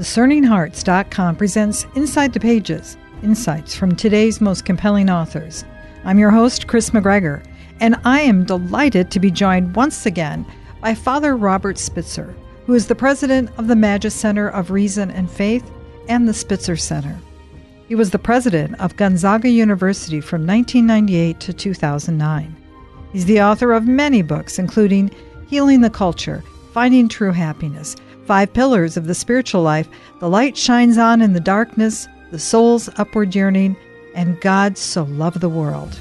DiscerningHearts.com presents Inside the Pages Insights from today's most compelling authors. I'm your host, Kris McGregor, and I am delighted to be joined once again by Father Robert Spitzer, who is the president of the Magis Center of Reason and Faith and the Spitzer Center. He was the president of Gonzaga University from 1998 to 2009. He's the author of many books, including Healing the Culture, Finding True Happiness, Five Pillars of the Spiritual Life, The Light Shines On in the Darkness, The Soul's Upward Yearning, and God So Loved the World.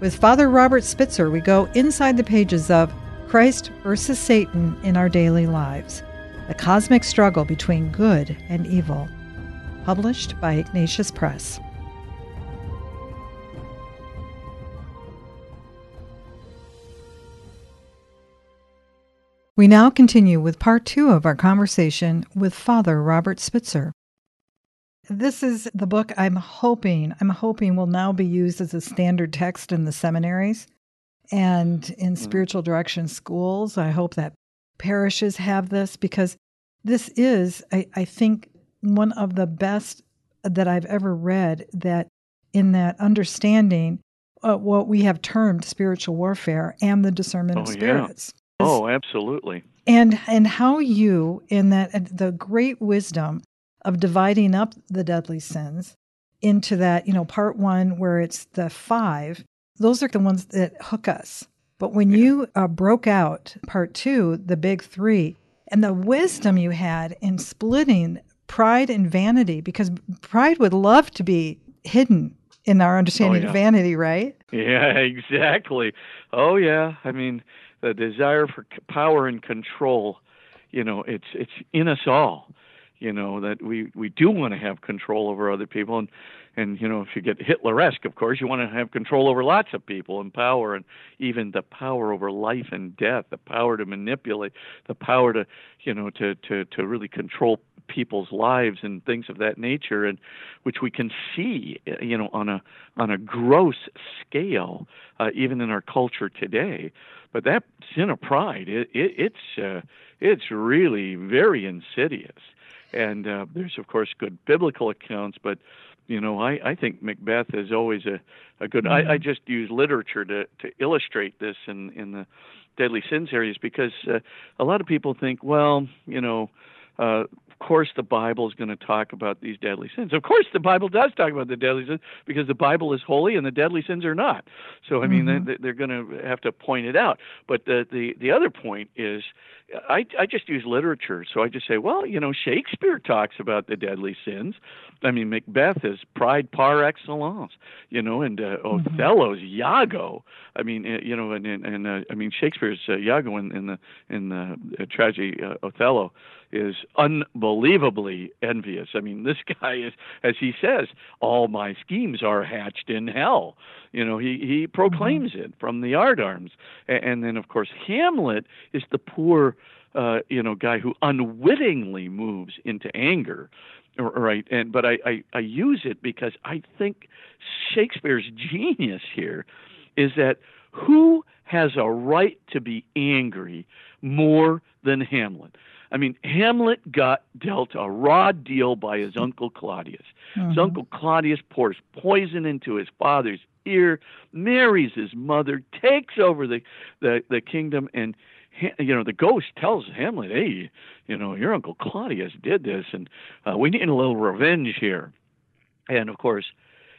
With Father Robert Spitzer, we go inside the pages of Christ versus Satan in Our Daily Lives The Cosmic Struggle Between Good and Evil, published by Ignatius Press. We now continue with part two of our conversation with Father Robert Spitzer. This is the book I'm hoping, I'm hoping will now be used as a standard text in the seminaries and in mm-hmm. spiritual direction schools. I hope that parishes have this because this is, I, I think, one of the best that I've ever read that in that understanding uh, what we have termed spiritual warfare and the discernment oh, of spirits. Oh, absolutely. And and how you in that the great wisdom of dividing up the deadly sins into that, you know, part 1 where it's the 5, those are the ones that hook us. But when yeah. you uh, broke out part 2, the big 3, and the wisdom you had in splitting pride and vanity because pride would love to be hidden in our understanding oh, yeah. of vanity, right? Yeah, exactly. Oh yeah. I mean, the desire for power and control, you know, it's it's in us all. You know that we we do want to have control over other people, and and you know if you get Hitleresque, of course, you want to have control over lots of people and power, and even the power over life and death, the power to manipulate, the power to you know to to to really control people's lives and things of that nature and which we can see you know on a on a gross scale uh, even in our culture today but that sin of pride, it, it, it's uh, it's really very insidious. And uh, there's of course good biblical accounts, but you know I, I think Macbeth is always a, a good. Mm-hmm. I, I just use literature to to illustrate this in in the deadly sins areas because uh, a lot of people think, well, you know. Uh, course the Bible is going to talk about these deadly sins. Of course the Bible does talk about the deadly sins because the Bible is holy and the deadly sins are not. So I mean mm-hmm. they, they're going to have to point it out. But the the the other point is I I just use literature. So I just say, well, you know, Shakespeare talks about the deadly sins. I mean, Macbeth is pride par excellence, you know, and uh, mm-hmm. Othello's Iago. I mean, uh, you know, and and, and uh, I mean Shakespeare's uh, Iago in, in the in the uh, tragedy uh, Othello is unbelievably envious. I mean, this guy is, as he says, all my schemes are hatched in hell. You know, he he proclaims mm-hmm. it from the yardarms, and, and then of course Hamlet is the poor. Uh, you know, guy who unwittingly moves into anger right and but I, I i use it because i think shakespeare's genius here is that who has a right to be angry more than hamlet I mean, Hamlet got dealt a raw deal by his uncle Claudius. Mm-hmm. His uncle Claudius pours poison into his father's ear, marries his mother, takes over the the, the kingdom, and you know the ghost tells Hamlet, "Hey, you know your uncle Claudius did this, and uh, we need a little revenge here." And of course,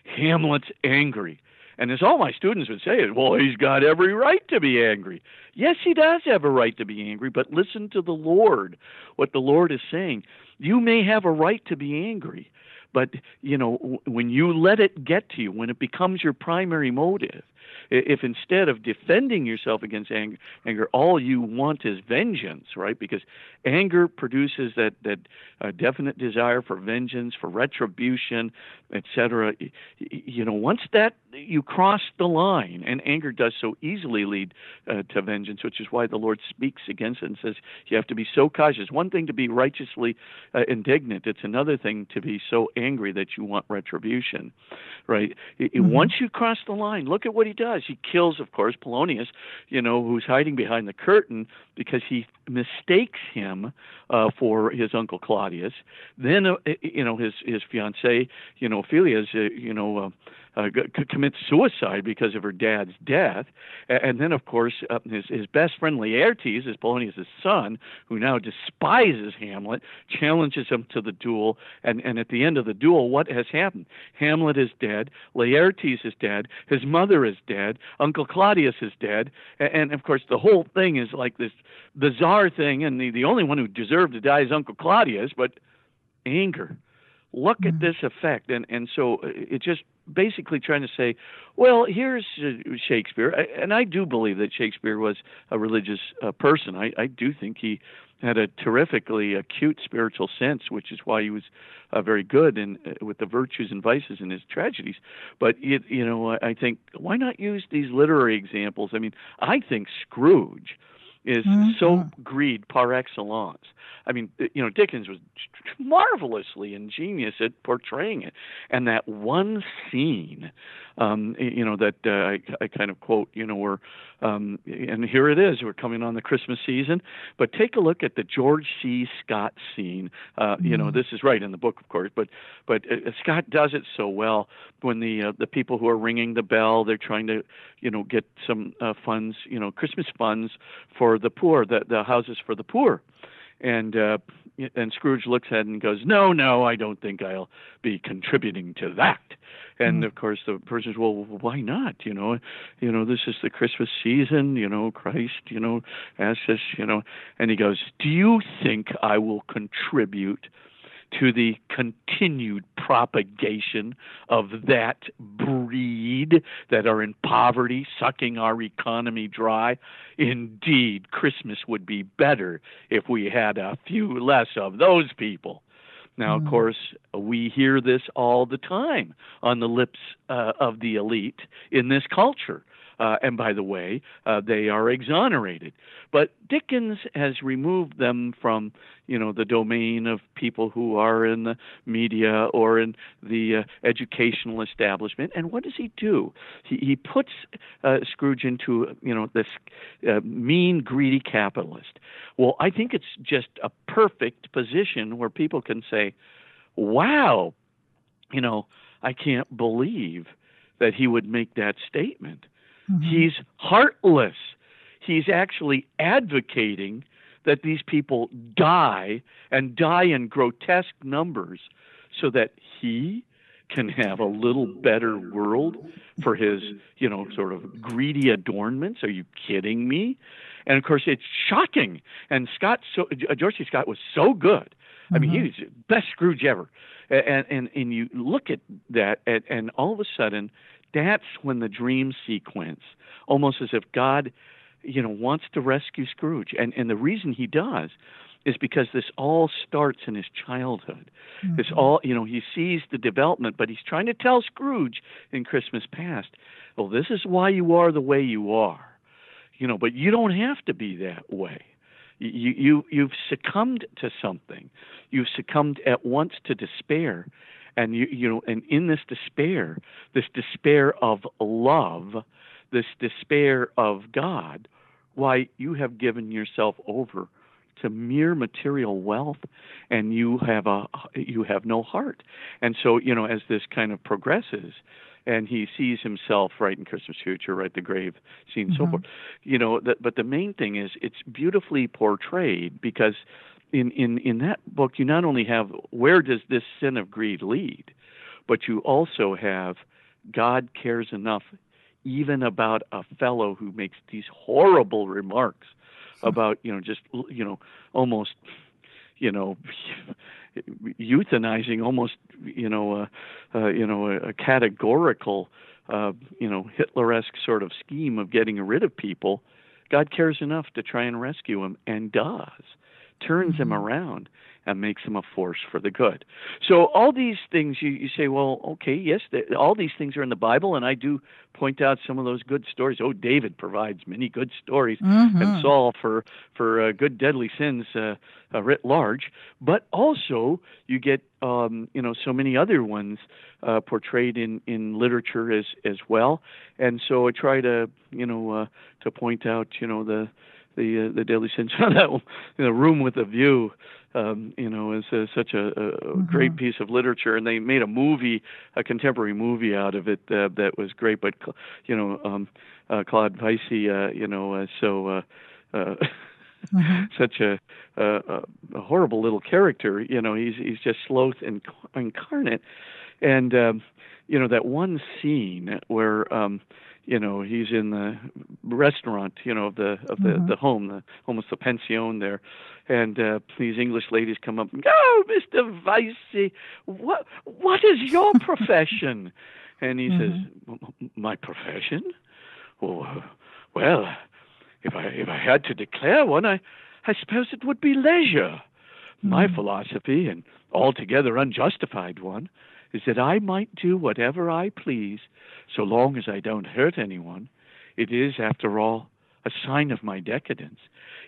Hamlet's angry. And as all my students would say, is, well, he's got every right to be angry. Yes, he does have a right to be angry, but listen to the Lord, what the Lord is saying. You may have a right to be angry, but you know when you let it get to you, when it becomes your primary motive, if instead of defending yourself against anger, anger all you want is vengeance, right? Because anger produces that that uh, definite desire for vengeance, for retribution, etc. You know, once that you cross the line, and anger does so easily lead uh, to vengeance, which is why the Lord speaks against it and says you have to be so cautious. One thing to be righteously uh, indignant; it's another thing to be so angry that you want retribution, right? Mm-hmm. Once you cross the line, look at what he does. He kills, of course, Polonius, you know, who's hiding behind the curtain because he mistakes him uh, for his uncle Claudius. Then, uh, you know, his his fiancee, you know, Ophelia, is, uh, you know. Uh, commits suicide because of her dad's death, and then of course uh, his his best friend Laertes is Polonius' son, who now despises Hamlet, challenges him to the duel, and and at the end of the duel, what has happened? Hamlet is dead, Laertes is dead, his mother is dead, Uncle Claudius is dead, and, and of course the whole thing is like this bizarre thing, and the the only one who deserved to die is Uncle Claudius, but anger look at this effect. And and so it just basically trying to say well here's uh, shakespeare. And i do believe that shakespeare was a religious uh, person. I i do think he had a terrifically acute spiritual sense which is why he was uh, very good in uh, with the virtues and vices in his tragedies. But it, you know i think why not use these literary examples? I mean i think scrooge is mm-hmm. so greed par excellence. I mean, you know, Dickens was marvelously ingenious at portraying it, and that one scene, um, you know, that uh, I, I kind of quote, you know, where, um, and here it is, we're coming on the Christmas season, but take a look at the George C. Scott scene. Uh, mm-hmm. You know, this is right in the book, of course, but but uh, Scott does it so well when the uh, the people who are ringing the bell, they're trying to, you know, get some uh, funds, you know, Christmas funds for the poor, the the houses for the poor, and uh, and Scrooge looks at it and goes, "No, no, I don't think I'll be contributing to that." And mm. of course, the person says, "Well, why not? You know, you know, this is the Christmas season. You know, Christ, you know, asks us, you know." And he goes, "Do you think I will contribute?" To the continued propagation of that breed that are in poverty, sucking our economy dry. Indeed, Christmas would be better if we had a few less of those people. Now, of hmm. course, we hear this all the time on the lips uh, of the elite in this culture. Uh, and by the way, uh, they are exonerated. But Dickens has removed them from, you know, the domain of people who are in the media or in the uh, educational establishment. And what does he do? He, he puts uh, Scrooge into, you know, this uh, mean, greedy capitalist. Well, I think it's just a perfect position where people can say, "Wow, you know, I can't believe." that he would make that statement. Mm-hmm. He's heartless. He's actually advocating that these people die and die in grotesque numbers so that he can have a little better world for his, you know, sort of greedy adornments. Are you kidding me? And of course, it's shocking. And Scott, so, uh, George C. Scott was so good. I mean, mm-hmm. he's the best Scrooge ever. And and and you look at that, and, and all of a sudden, that's when the dream sequence, almost as if God, you know, wants to rescue Scrooge. And and the reason he does is because this all starts in his childhood. Mm-hmm. This all, you know, he sees the development, but he's trying to tell Scrooge in Christmas past, well, this is why you are the way you are. You know, but you don't have to be that way. You you you've succumbed to something. You've succumbed at once to despair and you you know and in this despair this despair of love this despair of god why you have given yourself over to mere material wealth and you have a you have no heart and so you know as this kind of progresses and he sees himself right in Christmas Future, right the grave scene, mm-hmm. so forth. You know, that, but the main thing is it's beautifully portrayed because in, in, in that book, you not only have where does this sin of greed lead, but you also have God cares enough even about a fellow who makes these horrible remarks about, you know, just, you know, almost, you know, euthanizing almost, you know, uh, uh, you know, a, a categorical, uh, you know, Hitler-esque sort of scheme of getting rid of people. God cares enough to try and rescue him and does turns mm-hmm. them around and makes them a force for the good. So all these things you, you say, well, okay, yes, they, all these things are in the Bible, and I do point out some of those good stories. Oh, David provides many good stories, mm-hmm. and Saul for for uh, good deadly sins uh, uh, writ large. But also you get um, you know so many other ones uh, portrayed in in literature as as well. And so I try to you know uh, to point out you know the the uh, the deadly sins that the room with a view um, you know, is uh, such a, a mm-hmm. great piece of literature, and they made a movie, a contemporary movie out of it uh, that was great. But you know, um, uh, Claude Vicey, uh, you know, uh, so uh, uh, mm-hmm. such a, a, a horrible little character. You know, he's he's just sloth inc- incarnate, and um, you know that one scene where. Um, you know he's in the restaurant you know of the of the mm-hmm. the home the almost the pension there and uh, these english ladies come up and go oh, mr vicey what what is your profession and he mm-hmm. says my profession oh, well if i if i had to declare one i i suppose it would be leisure mm-hmm. my philosophy and altogether unjustified one is that I might do whatever I please so long as I don't hurt anyone. It is, after all, a sign of my decadence.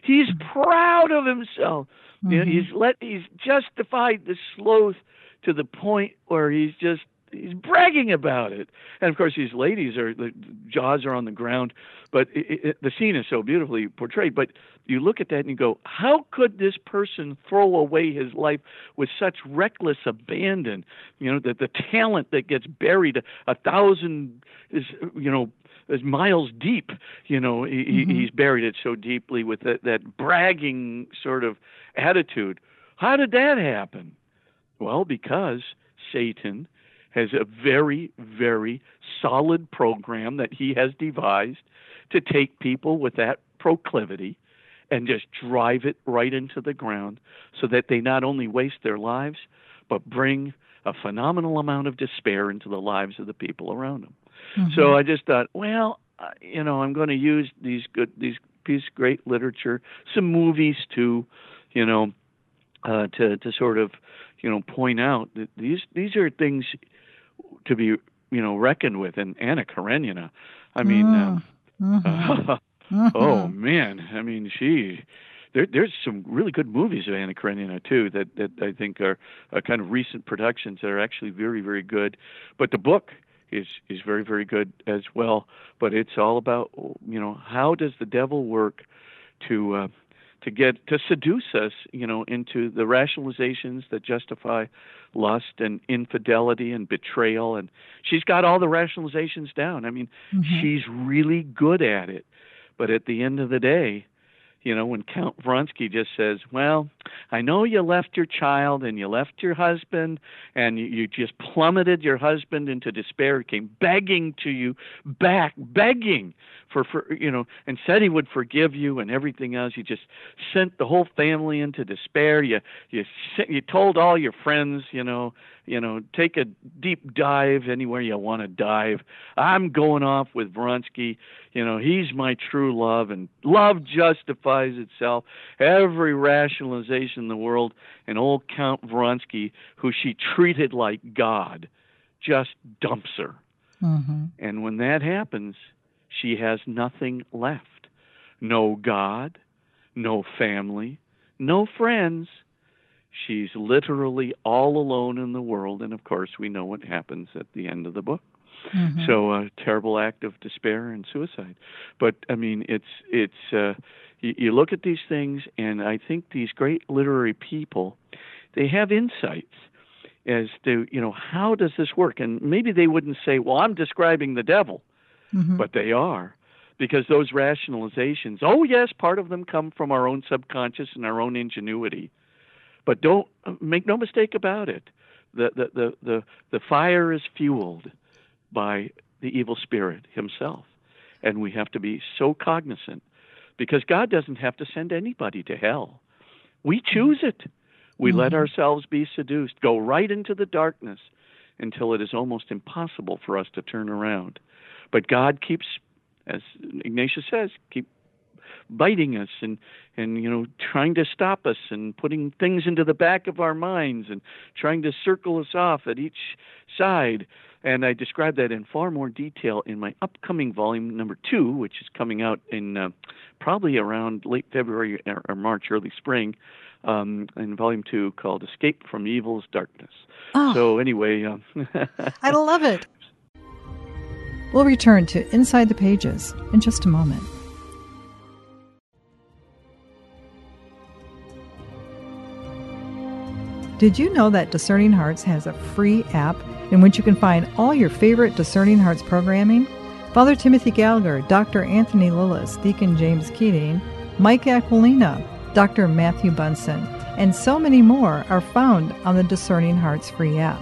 He's mm-hmm. proud of himself. Mm-hmm. You know, he's mm-hmm. let he's justified the sloth to the point where he's just he's bragging about it. And of course, these ladies are the jaws are on the ground, but it, it, the scene is so beautifully portrayed. But you look at that and you go, how could this person throw away his life with such reckless abandon? You know, the the talent that gets buried a, a thousand is you know is miles deep. You know, he, mm-hmm. he's buried it so deeply with that, that bragging sort of attitude. How did that happen? Well, because Satan has a very, very solid program that he has devised to take people with that proclivity and just drive it right into the ground so that they not only waste their lives, but bring a phenomenal amount of despair into the lives of the people around them. Mm-hmm. So I just thought, well, you know, I'm going to use these good, these piece great literature, some movies too, you know, uh, to to sort of, you know, point out that these these are things to be you know reckoned with. And Anna Karenina, I mean, mm. um, mm-hmm. uh, mm-hmm. oh man, I mean she. There, there's some really good movies of Anna Karenina too that that I think are, are kind of recent productions that are actually very very good. But the book is is very very good as well. But it's all about you know how does the devil work to uh, to get to seduce us, you know, into the rationalizations that justify lust and infidelity and betrayal and she's got all the rationalizations down. I mean, mm-hmm. she's really good at it. But at the end of the day, you know, when Count Vronsky just says, "Well, I know you left your child and you left your husband and you, you just plummeted your husband into despair, came begging to you back, begging for, for you know, and said he would forgive you and everything else. You just sent the whole family into despair. You you you told all your friends, you know, you know, take a deep dive anywhere you want to dive. I'm going off with Vronsky. You know, he's my true love, and love justifies itself. Every rationalization in the world, and old Count Vronsky, who she treated like God, just dumps her. Mm-hmm. And when that happens, she has nothing left no God, no family, no friends. She's literally all alone in the world, and of course, we know what happens at the end of the book. Mm-hmm. So a terrible act of despair and suicide. But I mean, it's it's uh, you, you look at these things, and I think these great literary people, they have insights as to you know how does this work, and maybe they wouldn't say, well, I'm describing the devil mm-hmm. but they are because those rationalizations oh yes part of them come from our own subconscious and our own ingenuity but don't make no mistake about it. The the the the, the fire is fueled by the evil spirit himself and we have to be so cognizant because God doesn't have to send anybody to hell. We choose it. We mm-hmm. let ourselves be seduced go right into the darkness until it is almost impossible for us to turn around but God keeps, as Ignatius says, keep biting us and and you know trying to stop us and putting things into the back of our minds and trying to circle us off at each side and I describe that in far more detail in my upcoming volume number two, which is coming out in uh, probably around late February or March, early spring, um, in volume two called Escape from Evil's Darkness. Oh, so, anyway, uh, I love it. We'll return to Inside the Pages in just a moment. Did you know that Discerning Hearts has a free app in which you can find all your favorite Discerning Hearts programming? Father Timothy Gallagher, Dr. Anthony Lilles, Deacon James Keating, Mike Aquilina, Dr. Matthew Bunson, and so many more are found on the Discerning Hearts free app.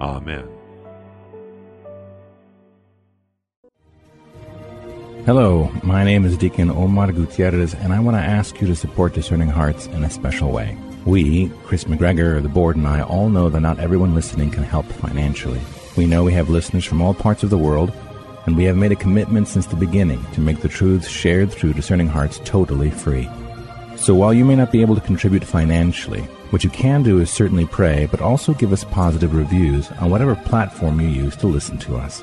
Amen. Hello, my name is Deacon Omar Gutierrez, and I want to ask you to support Discerning Hearts in a special way. We, Kris McGregor, the board, and I all know that not everyone listening can help financially. We know we have listeners from all parts of the world, and we have made a commitment since the beginning to make the truths shared through Discerning Hearts totally free. So while you may not be able to contribute financially, what you can do is certainly pray, but also give us positive reviews on whatever platform you use to listen to us.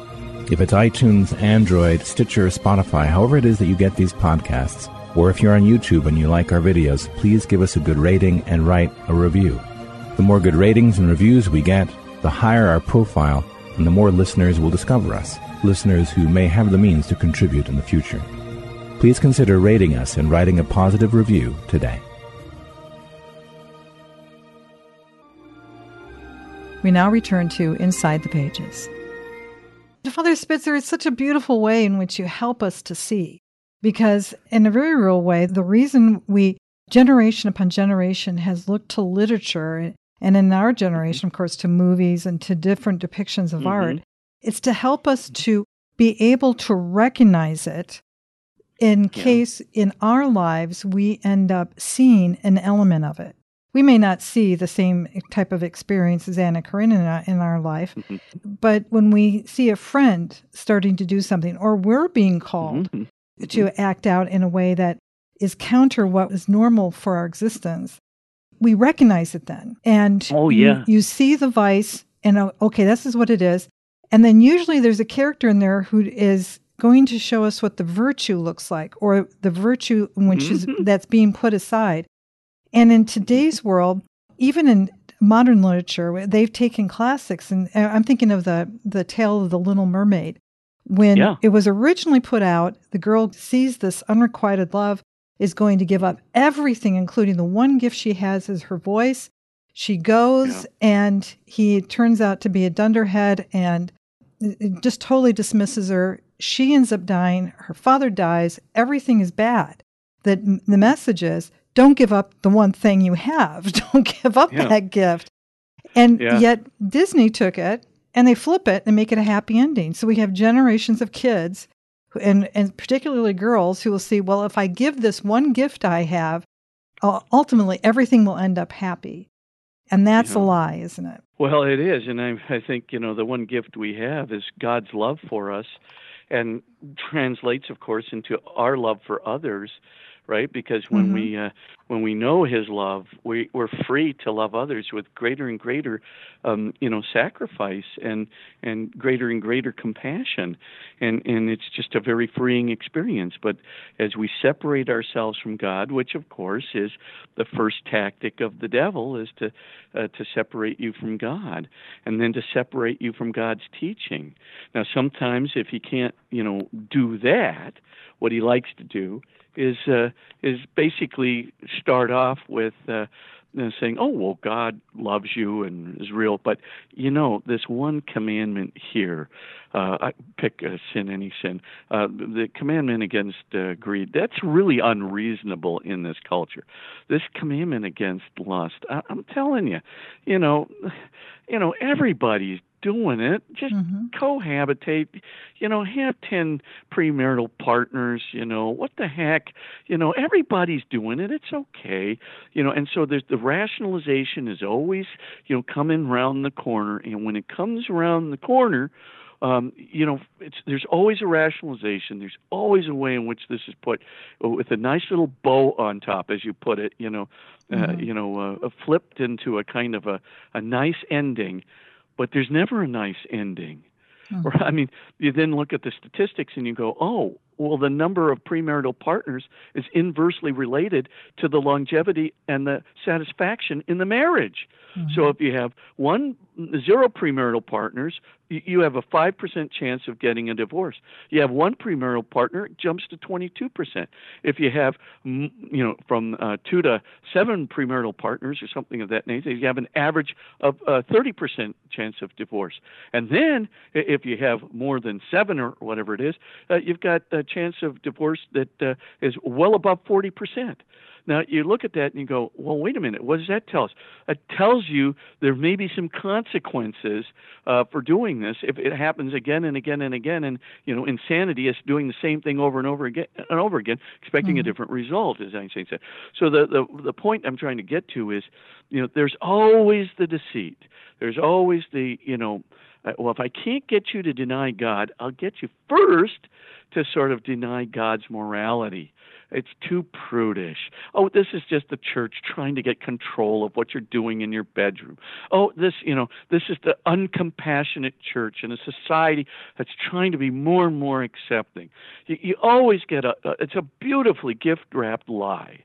If it's iTunes, Android, Stitcher, Spotify, however it is that you get these podcasts, or if you're on YouTube and you like our videos, please give us a good rating and write a review. The more good ratings and reviews we get, the higher our profile and the more listeners will discover us, listeners who may have the means to contribute in the future. Please consider rating us and writing a positive review today. We now return to Inside the Pages. Father Spitzer, it's such a beautiful way in which you help us to see. Because, in a very real way, the reason we, generation upon generation, has looked to literature, and in our generation, of course, to movies and to different depictions of mm-hmm. art, it's to help us to be able to recognize it in yeah. case in our lives we end up seeing an element of it we may not see the same type of experience as Anna Karenina in our life, mm-hmm. but when we see a friend starting to do something, or we're being called mm-hmm. to mm-hmm. act out in a way that is counter what is normal for our existence, we recognize it then. And oh, yeah. you, you see the vice, and uh, okay, this is what it is. And then usually there's a character in there who is going to show us what the virtue looks like, or the virtue which mm-hmm. is that's being put aside. And in today's world, even in modern literature, they've taken classics, and uh, I'm thinking of the the tale of the Little Mermaid. When yeah. it was originally put out, the girl sees this unrequited love, is going to give up everything, including the one gift she has is her voice. She goes, yeah. and he turns out to be a dunderhead and just totally dismisses her. She ends up dying. Her father dies. Everything is bad. That the message is don't give up the one thing you have. Don't give up yeah. that gift. And yeah. yet Disney took it and they flip it and make it a happy ending. So we have generations of kids and and particularly girls who will see, well, if I give this one gift I have, ultimately everything will end up happy. And that's yeah. a lie, isn't it? Well, it is, and I, I think you know the one gift we have is God's love for us, and translates, of course, into our love for others right? Because when mm-hmm. we uh, when we know His love, we, we're free to love others with greater and greater, um, you know, sacrifice and and greater and greater compassion, and and it's just a very freeing experience. But as we separate ourselves from God, which of course is the first tactic of the devil, is to uh, to separate you from God, and then to separate you from God's teaching. Now, sometimes if he can't, you know, do that, what he likes to do is uh, is basically start off with uh, saying, "Oh well, God loves you and is real," but you know this one commandment here. Uh, I pick a sin, any sin. Uh, the commandment against uh, greed. That's really unreasonable in this culture. This commandment against lust. I, I'm telling you, you know, you know everybody's doing it. Just mm-hmm. cohabitate. You know, have 10 premarital partners. You know, what the heck? You know, everybody's doing it. It's okay. You know, and so there's the rationalization is always, you know, coming around the corner. And when it comes around the corner, um, you know, it's, there's always a rationalization. There's always a way in which this is put with a nice little bow on top, as you put it. You know, uh, mm-hmm. uh, you know, uh, flipped into a kind of a, a nice ending but there's never a nice ending. Mm-hmm. Or, I mean, you then look at the statistics and you go, oh, well, the number of premarital partners is inversely related to the longevity and the satisfaction in the marriage. Mm-hmm. So if you have one zero premarital partners, you have a 5% chance of getting a divorce. You have one premarital partner, it jumps to 22%. If you have, you know, from uh, two to seven premarital partners or something of that nature, you have an average of uh, 30% chance of divorce. And then if you have more than seven or whatever it is, uh, you've got a chance of divorce that uh, is well above 40%. Now you look at that and you go, well, wait a minute, what does that tell us? It tells you there may be some consequences uh, for doing this if it happens again and again and again. And you know, insanity is doing the same thing over and over again and over again, expecting mm-hmm. a different result, as Einstein said. So the, the the point I'm trying to get to is, you know, there's always the deceit. There's always the you know well, if I can't get you to deny God, I'll get you first to sort of deny God's morality. It's too prudish. Oh, this is just the church trying to get control of what you're doing in your bedroom. Oh, this, you know, this is the uncompassionate church in a society that's trying to be more and more accepting. You, you always get a, a it's a beautifully gift wrapped lie.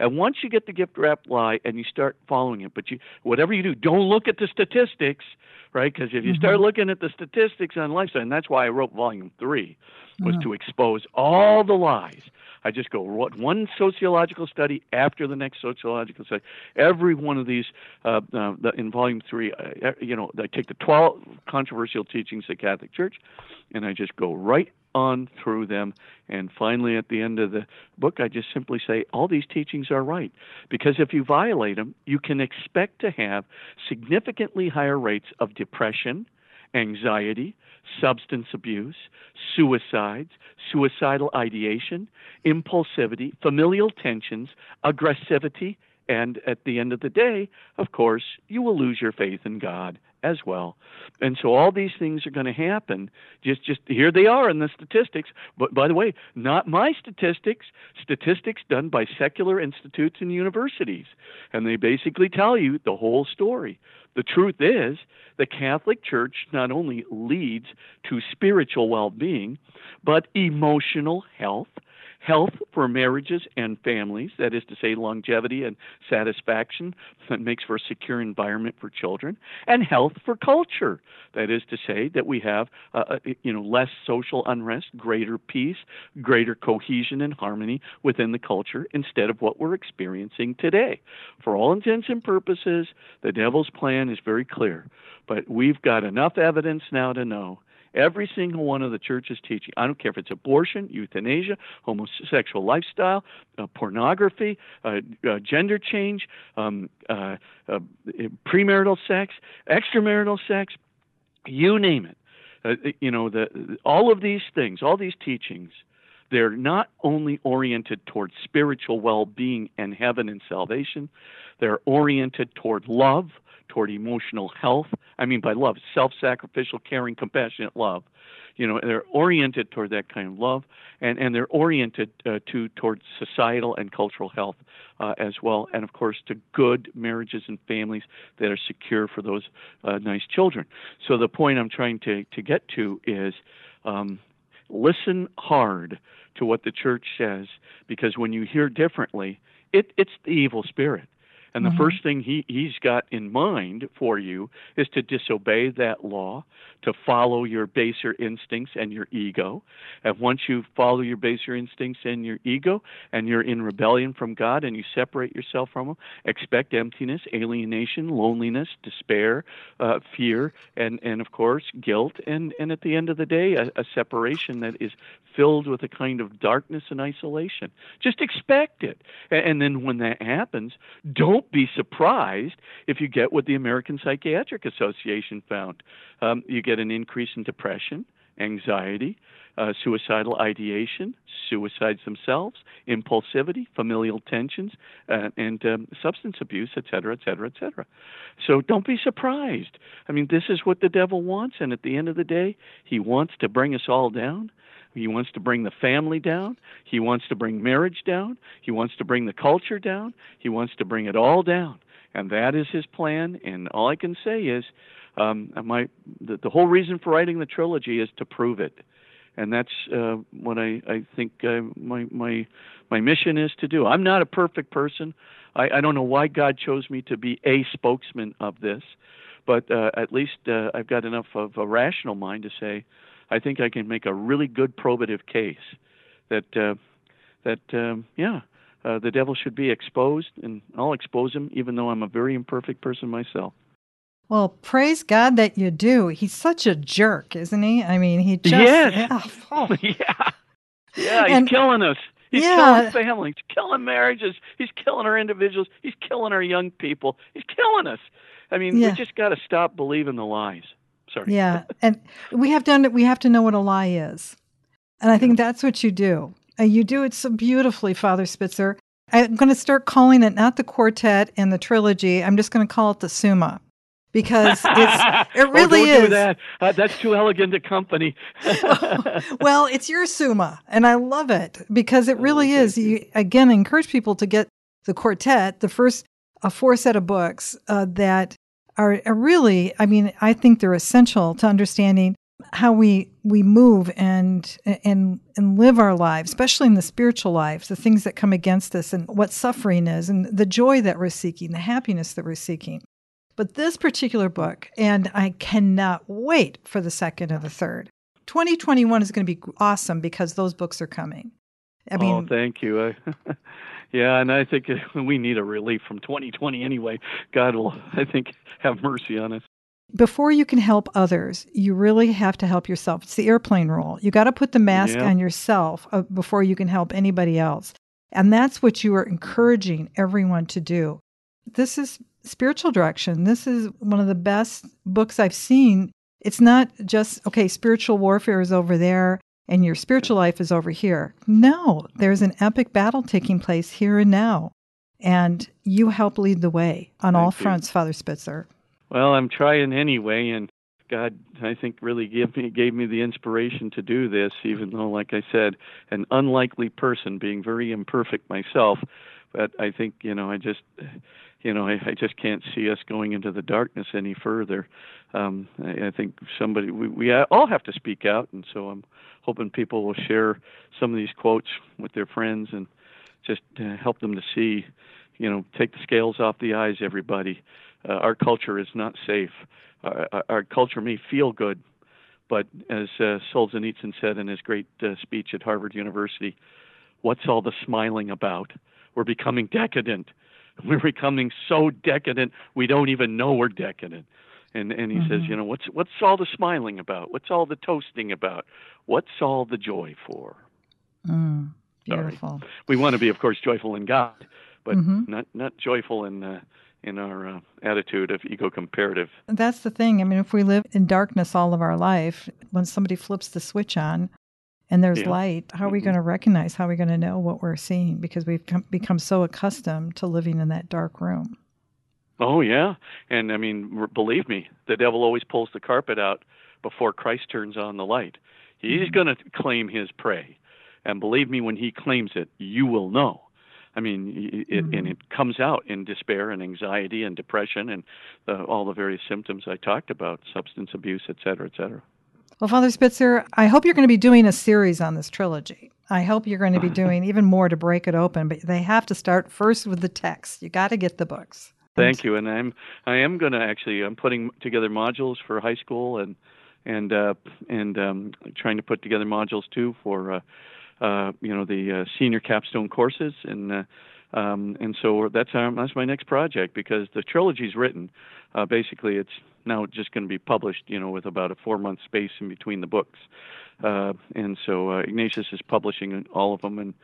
And once you get the gift wrapped lie and you start following it, but you whatever you do, don't look at the statistics, right? Because if you mm-hmm. start looking at the statistics on lifestyle, and that's why I wrote volume three, was mm-hmm. to expose all the lies. I just go one sociological study after the next sociological study. Every one of these uh, uh, in volume three, uh, you know, I take the twelve controversial teachings of the Catholic Church, and I just go right on through them. And finally, at the end of the book, I just simply say, all these teachings are right. Because if you violate them, you can expect to have significantly higher rates of depression, anxiety, substance abuse, suicides, suicidal ideation, impulsivity, familial tensions, aggressivity, and at the end of the day, of course, you will lose your faith in God as well. And so all these things are going to happen. Just just here they are in the statistics. But by the way, not my statistics, statistics done by secular institutes and universities. And they basically tell you the whole story. The truth is, the Catholic Church not only leads to spiritual well-being, but emotional health health for marriages and families, that is to say, longevity and satisfaction that makes for a secure environment for children, and health for culture, that is to say, that we have uh, uh, you know less social unrest, greater peace, greater cohesion and harmony within the culture instead of what we're experiencing today. For all intents and purposes, the devil's plan is very clear, but we've got enough evidence now to know Every single one of the church's teaching. I don't care if it's abortion, euthanasia, homosexual lifestyle, uh, pornography, uh, uh, gender change, um, uh, uh, premarital sex, extramarital sex, you name it. Uh, you know, the, all of these things, all these teachings, they're not only oriented toward spiritual well being and heaven and salvation, they're oriented toward love, toward emotional health. I mean, by love, self sacrificial, caring, compassionate love. you know they're oriented toward that kind of love and and they're oriented uh, to towards societal and cultural health uh, as well and of course to good marriages and families that are secure for those uh, nice children so the point i'm trying to to get to is um, listen hard to what the church says because when you hear differently it, it's the evil spirit and the mm-hmm. first thing he, he's got in mind for you is to disobey that law, to follow your baser instincts and your ego. And once you follow your baser instincts and your ego, and you're in rebellion from God and you separate yourself from Him, expect emptiness, alienation, loneliness, despair, uh, fear, and, and of course, guilt. And, and at the end of the day, a, a separation that is filled with a kind of darkness and isolation. Just expect it. And, and then when that happens, don't be surprised if you get what the American Psychiatric Association found. Um, you get an increase in depression, anxiety, uh, suicidal ideation, suicides themselves, impulsivity, familial tensions, uh, and um, substance abuse, et cetera, et cetera, et cetera. So don't be surprised. I mean, this is what the devil wants, and at the end of the day, he wants to bring us all down. He wants to bring the family down. He wants to bring marriage down. He wants to bring the culture down. He wants to bring it all down. And that is his plan. And all I can say is, um, my the, the whole reason for writing the trilogy is to prove it. And that's uh, what I, I think uh, my my my mission is to do. I'm not a perfect person. I, I don't know why God chose me to be a spokesman of this, but uh, at least uh, I've got enough of a rational mind to say, I think I can make a really good probative case that uh, that um, yeah, uh, the devil should be exposed, and I'll expose him, even though I'm a very imperfect person myself. Well, praise God that you do. He's such a jerk, isn't he? I mean, he just yes. yeah, oh. yeah, yeah. He's and, killing us. He's yeah. killing families. He's killing marriages. He's killing our individuals. He's killing our young people. He's killing us. I mean, yeah. we just got to stop believing the lies. Sorry. Yeah, and we have done. We have to know what a lie is, and I think that's what you do. Uh, you do it so beautifully, Father Spitzer. I'm going to start calling it not the quartet and the trilogy. I'm just going to call it the Summa because it's it really oh, don't is. Do that. Uh, that's too elegant a company. well, it's your Summa, and I love it because it really oh, is. You. you again encourage people to get the quartet, the first a four set of books uh, that are, really, I mean, I think they're essential to understanding how we we move and and and live our lives, especially in the spiritual lives, the things that come against us and what suffering is and the joy that we're seeking, the happiness that we're seeking. But this particular book, and I cannot wait for the second and the third. 2021 is going to be awesome because those books are coming. I mean, oh, thank you. Yeah, and I think we need a relief from 2020 anyway. God will, I think, have mercy on us. Before you can help others, you really have to help yourself. It's the airplane rule. You got to put the mask yeah. on yourself uh, before you can help anybody else. And that's what you are encouraging everyone to do. This is spiritual direction. This is one of the best books I've seen. It's not just, okay, spiritual warfare is over there and your spiritual life is over here. No, there's an epic battle taking place here and now. And you help lead the way on Thank all you. fronts, Father Spitzer. Well, I'm trying anyway, and God, I think, really gave me gave me the inspiration to do this, even though, like I said, an unlikely person, being very imperfect myself. But I think, you know, I just, you know, I, I just can't see us going into the darkness any further. Um, I, I think somebody, we, we all have to speak out, and so I'm hoping people will share some of these quotes with their friends and just uh, help them to see, you know, take the scales off the eyes, everybody. Uh, our culture is not safe. Our, our, culture may feel good, but as uh, Solzhenitsyn said in his great uh, speech at Harvard University, what's all the smiling about? We're becoming decadent. We're becoming so decadent we don't even know we're decadent. And and he mm-hmm. says, you know, what's what's all the smiling about? What's all the toasting about? What's all the joy for? Mm, beautiful. Sorry. We want to be, of course, joyful in God, but mm-hmm. not not joyful in uh, in our uh, attitude of ego comparative. That's the thing. I mean, if we live in darkness all of our life, when somebody flips the switch on and there's yeah. light, how are we mm-hmm. going to recognize? How are we going to know what we're seeing? Because we've come, become so accustomed to living in that dark room. Oh yeah, and I mean, believe me, the devil always pulls the carpet out before Christ turns on the light. He's mm-hmm. going to claim his prey. And believe me, when he claims it, you will know. I mean, it, mm-hmm. and it comes out in despair and anxiety and depression and the, all the various symptoms I talked about, substance abuse, et cetera, et cetera. Well, Father Spitzer, I hope you're going to be doing a series on this trilogy. I hope you're going to be doing even more to break it open, but they have to start first with the text. You got to get the books. Thank you, and I'm I am going to actually I'm putting together modules for high school and and uh, and um, trying to put together modules too for uh, uh, you know the uh, senior capstone courses and uh, um, and so that's our, that's my next project because the trilogy's written. Uh, basically, it's now just going to be published, you know, with about a four month space in between the books. Uh, and so uh, Ignatius is publishing all of them, and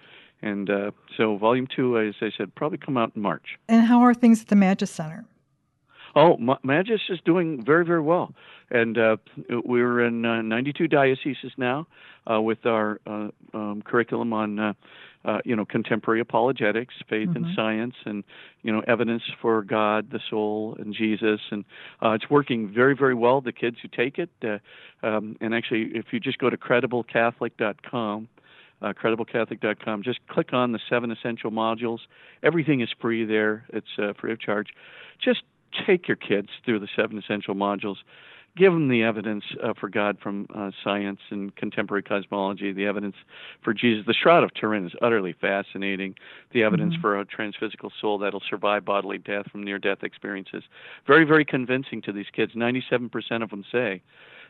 and uh, so volume two, as I said, probably come out in March. And how are things at the Magis Center? Oh, Magis is doing very, very well. And uh, we're in uh, 92 dioceses now uh, with our uh, um, curriculum on, uh, uh, you know, contemporary apologetics, faith mm-hmm. and science, and you know, evidence for God, the soul, and Jesus. And it's working very, very well. The kids who take it, um, and actually, if you just go to crediblecatholic.com, uh, crediblecatholic.com. Just click on the seven essential modules. Everything is free there. It's uh, free of charge. Just take your kids through the seven essential modules. Give them the evidence uh, for God from uh, science and contemporary cosmology, the evidence for Jesus. The Shroud of Turin is utterly fascinating. The evidence mm-hmm. for a transphysical soul that'll survive bodily death from near death experiences. Very, very convincing to these kids. 97% of them say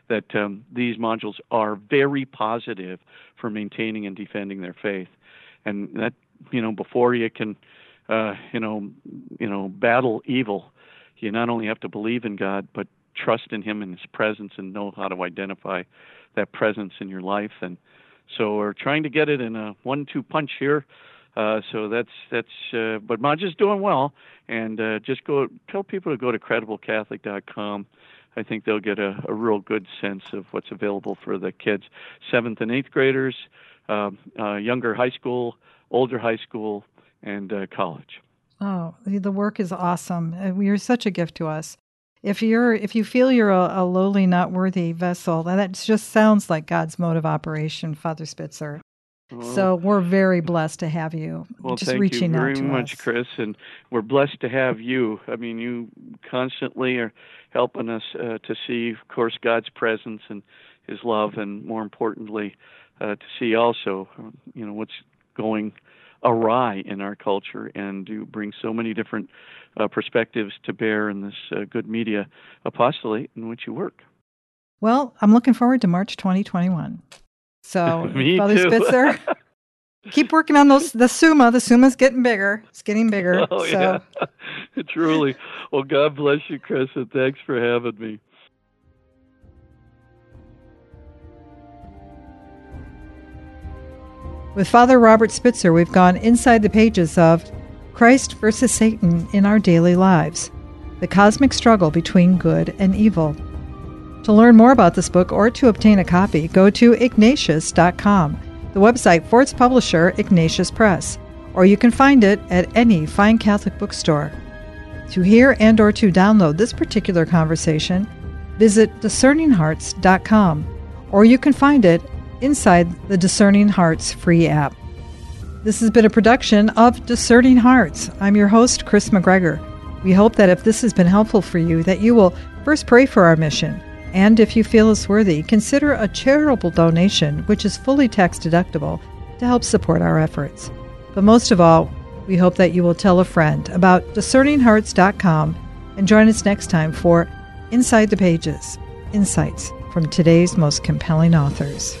that um, these modules are very positive for maintaining and defending their faith. And that, you know, before you can, uh, you know, you know, battle evil, you not only have to believe in God, but trust in Him and His presence and know how to identify that presence in your life. And so we're trying to get it in a one-two punch here. Uh, so that's that's. Uh, but Magis doing well, and uh, just go tell people to go to crediblecatholic.com. I think they'll get a, a real good sense of what's available for the kids, seventh and eighth graders, um, uh, younger high school, older high school, and uh, college. Oh, the work is awesome. Uh, you're such a gift to us. If you're if you feel you're a, a lowly, not worthy vessel, that just sounds like God's mode of operation, Father Spitzer. Well, so we're very blessed to have you. Well, just thank reaching you very out much, us. Kris, and we're blessed to have you. I mean, you constantly are helping us uh, to see, of course, God's presence and His love, and more importantly, uh, to see also, you know, what's going awry in our culture and to bring so many different uh, perspectives to bear in this uh, good media apostolate in which you work. Well, I'm looking forward to March 2021. So, Father too. Spitzer, keep working on those. The Summa, the Summa's getting bigger. It's getting bigger. Oh so. yeah, truly. Well, God bless you, Kris, and thanks for having me. With Father Robert Spitzer, we've gone inside the pages of Christ versus Satan in Our Daily Lives The Cosmic Struggle Between Good and Evil. To learn more about this book or to obtain a copy, go to ignatius.com, the website for its publisher, Ignatius Press, or you can find it at any fine Catholic bookstore. To hear and or to download this particular conversation, visit discerninghearts.com, or you can find it inside the Discerning Hearts free app. This has been a production of Discerning Hearts. I'm your host, Kris McGregor. We hope that if this has been helpful for you, that you will first pray for our mission, and if you feel it's worthy, consider a charitable donation, which is fully tax deductible, to help support our efforts. But most of all, we hope that you will tell a friend about discerninghearts.com and join us next time for Inside the Pages Insights from today's most compelling authors.